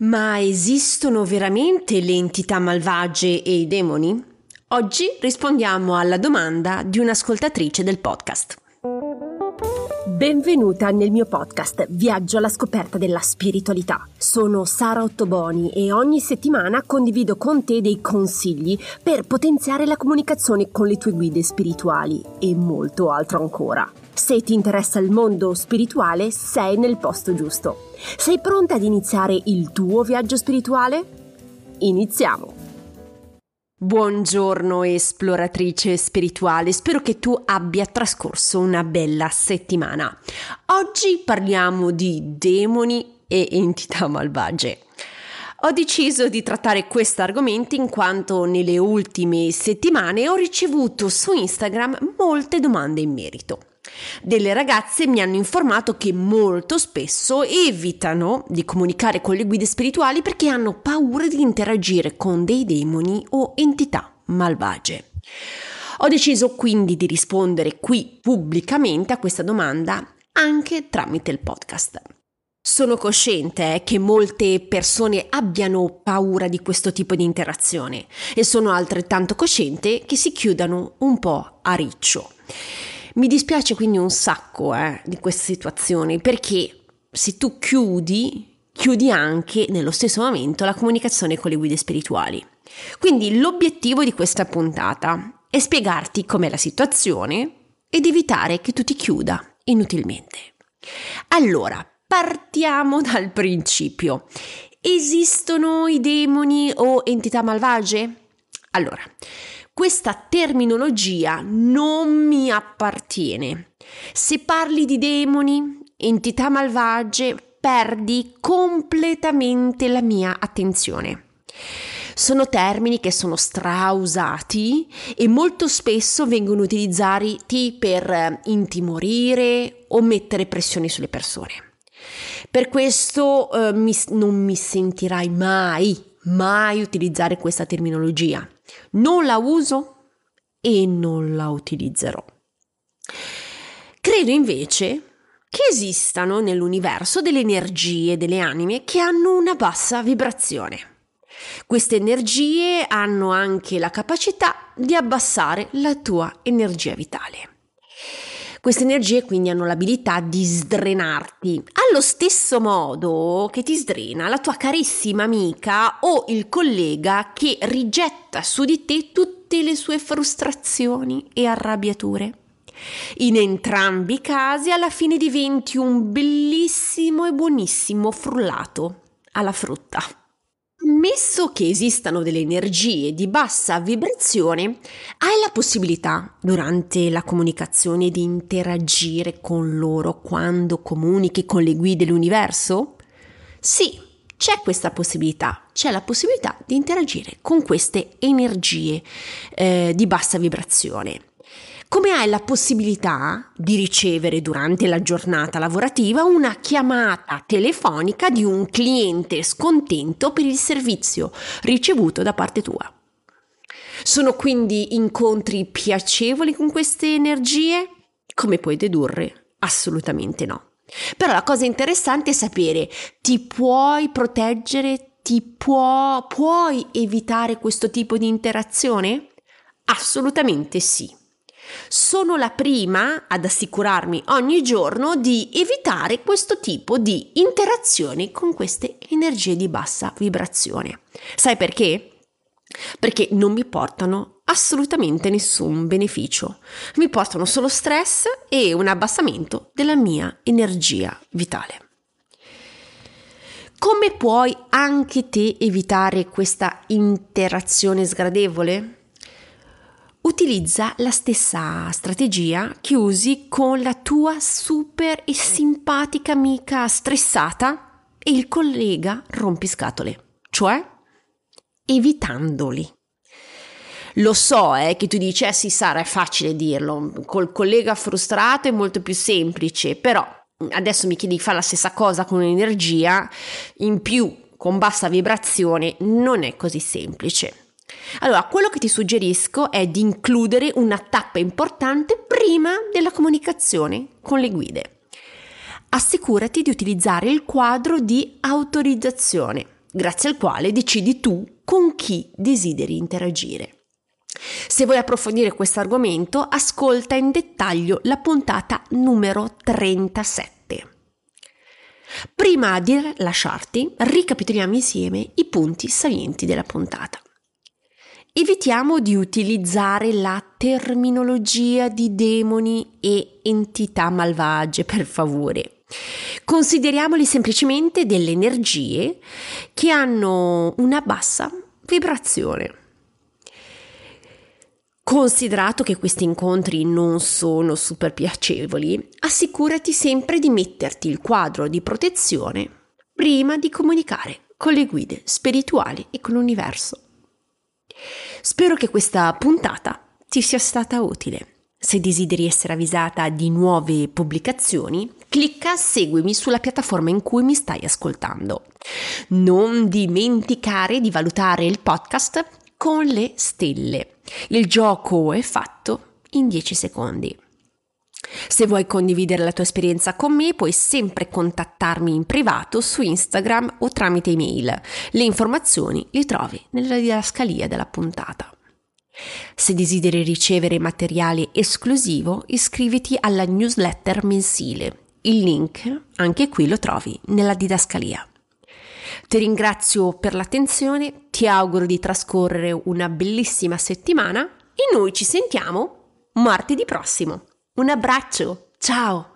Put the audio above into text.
Ma esistono veramente le entità malvagie e i demoni? Oggi rispondiamo alla domanda di un'ascoltatrice del podcast. Benvenuta nel mio podcast Viaggio alla scoperta della spiritualità. Sono Sara Ottoboni e ogni settimana condivido con te dei consigli per potenziare la comunicazione con le tue guide spirituali e molto altro ancora. Se ti interessa il mondo spirituale, sei nel posto giusto. Sei pronta ad iniziare il tuo viaggio spirituale? Iniziamo! Buongiorno esploratrice spirituale, spero che tu abbia trascorso una bella settimana. Oggi parliamo di demoni e entità malvagie. Ho deciso di trattare questo argomento in quanto nelle ultime settimane ho ricevuto su Instagram molte domande in merito. Delle ragazze mi hanno informato che molto spesso evitano di comunicare con le guide spirituali perché hanno paura di interagire con dei demoni o entità malvagie. Ho deciso quindi di rispondere qui pubblicamente a questa domanda anche tramite il podcast. Sono cosciente eh, che molte persone abbiano paura di questo tipo di interazione e sono altrettanto cosciente che si chiudano un po' a riccio. Mi dispiace quindi un sacco eh, di questa situazione perché se tu chiudi, chiudi anche nello stesso momento la comunicazione con le guide spirituali. Quindi l'obiettivo di questa puntata è spiegarti com'è la situazione ed evitare che tu ti chiuda inutilmente. Allora, partiamo dal principio. Esistono i demoni o entità malvagie? Allora, questa terminologia non mi appartiene. Se parli di demoni, entità malvagie, perdi completamente la mia attenzione. Sono termini che sono strausati e molto spesso vengono utilizzati per intimorire o mettere pressioni sulle persone. Per questo eh, mi, non mi sentirai mai, mai utilizzare questa terminologia non la uso e non la utilizzerò. Credo invece che esistano nell'universo delle energie, delle anime che hanno una bassa vibrazione. Queste energie hanno anche la capacità di abbassare la tua energia vitale. Queste energie quindi hanno l'abilità di sdrenarti, allo stesso modo che ti sdrena la tua carissima amica o il collega che rigetta su di te tutte le sue frustrazioni e arrabbiature. In entrambi i casi alla fine diventi un bellissimo e buonissimo frullato alla frutta. Ammesso che esistano delle energie di bassa vibrazione, hai la possibilità durante la comunicazione di interagire con loro quando comunichi con le guide dell'universo? Sì, c'è questa possibilità, c'è la possibilità di interagire con queste energie eh, di bassa vibrazione come hai la possibilità di ricevere durante la giornata lavorativa una chiamata telefonica di un cliente scontento per il servizio ricevuto da parte tua. Sono quindi incontri piacevoli con queste energie? Come puoi dedurre? Assolutamente no. Però la cosa interessante è sapere, ti puoi proteggere, ti può, puoi evitare questo tipo di interazione? Assolutamente sì. Sono la prima ad assicurarmi ogni giorno di evitare questo tipo di interazioni con queste energie di bassa vibrazione. Sai perché? Perché non mi portano assolutamente nessun beneficio, mi portano solo stress e un abbassamento della mia energia vitale. Come puoi anche te evitare questa interazione sgradevole? Utilizza la stessa strategia che usi con la tua super e simpatica amica stressata e il collega rompiscatole, cioè evitandoli. Lo so eh, che tu dici, eh sì Sara, è facile dirlo, col collega frustrato è molto più semplice, però adesso mi chiedi di fare la stessa cosa con un'energia, in più con bassa vibrazione, non è così semplice. Allora, quello che ti suggerisco è di includere una tappa importante prima della comunicazione con le guide. Assicurati di utilizzare il quadro di autorizzazione. grazie al quale decidi tu con chi desideri interagire. Se vuoi approfondire questo argomento, ascolta in dettaglio la puntata numero 37. Prima di lasciarti, ricapitoliamo insieme i punti salienti della puntata. Evitiamo di utilizzare la terminologia di demoni e entità malvagie, per favore. Consideriamoli semplicemente delle energie che hanno una bassa vibrazione. Considerato che questi incontri non sono super piacevoli, assicurati sempre di metterti il quadro di protezione prima di comunicare con le guide spirituali e con l'universo. Spero che questa puntata ti sia stata utile. Se desideri essere avvisata di nuove pubblicazioni, clicca seguimi sulla piattaforma in cui mi stai ascoltando. Non dimenticare di valutare il podcast con le stelle. Il gioco è fatto in 10 secondi. Se vuoi condividere la tua esperienza con me, puoi sempre contattarmi in privato su Instagram o tramite email. Le informazioni le trovi nella didascalia della puntata. Se desideri ricevere materiale esclusivo, iscriviti alla newsletter mensile. Il link anche qui lo trovi nella didascalia. Ti ringrazio per l'attenzione, ti auguro di trascorrere una bellissima settimana e noi ci sentiamo martedì prossimo. Un abbraccio, ciao!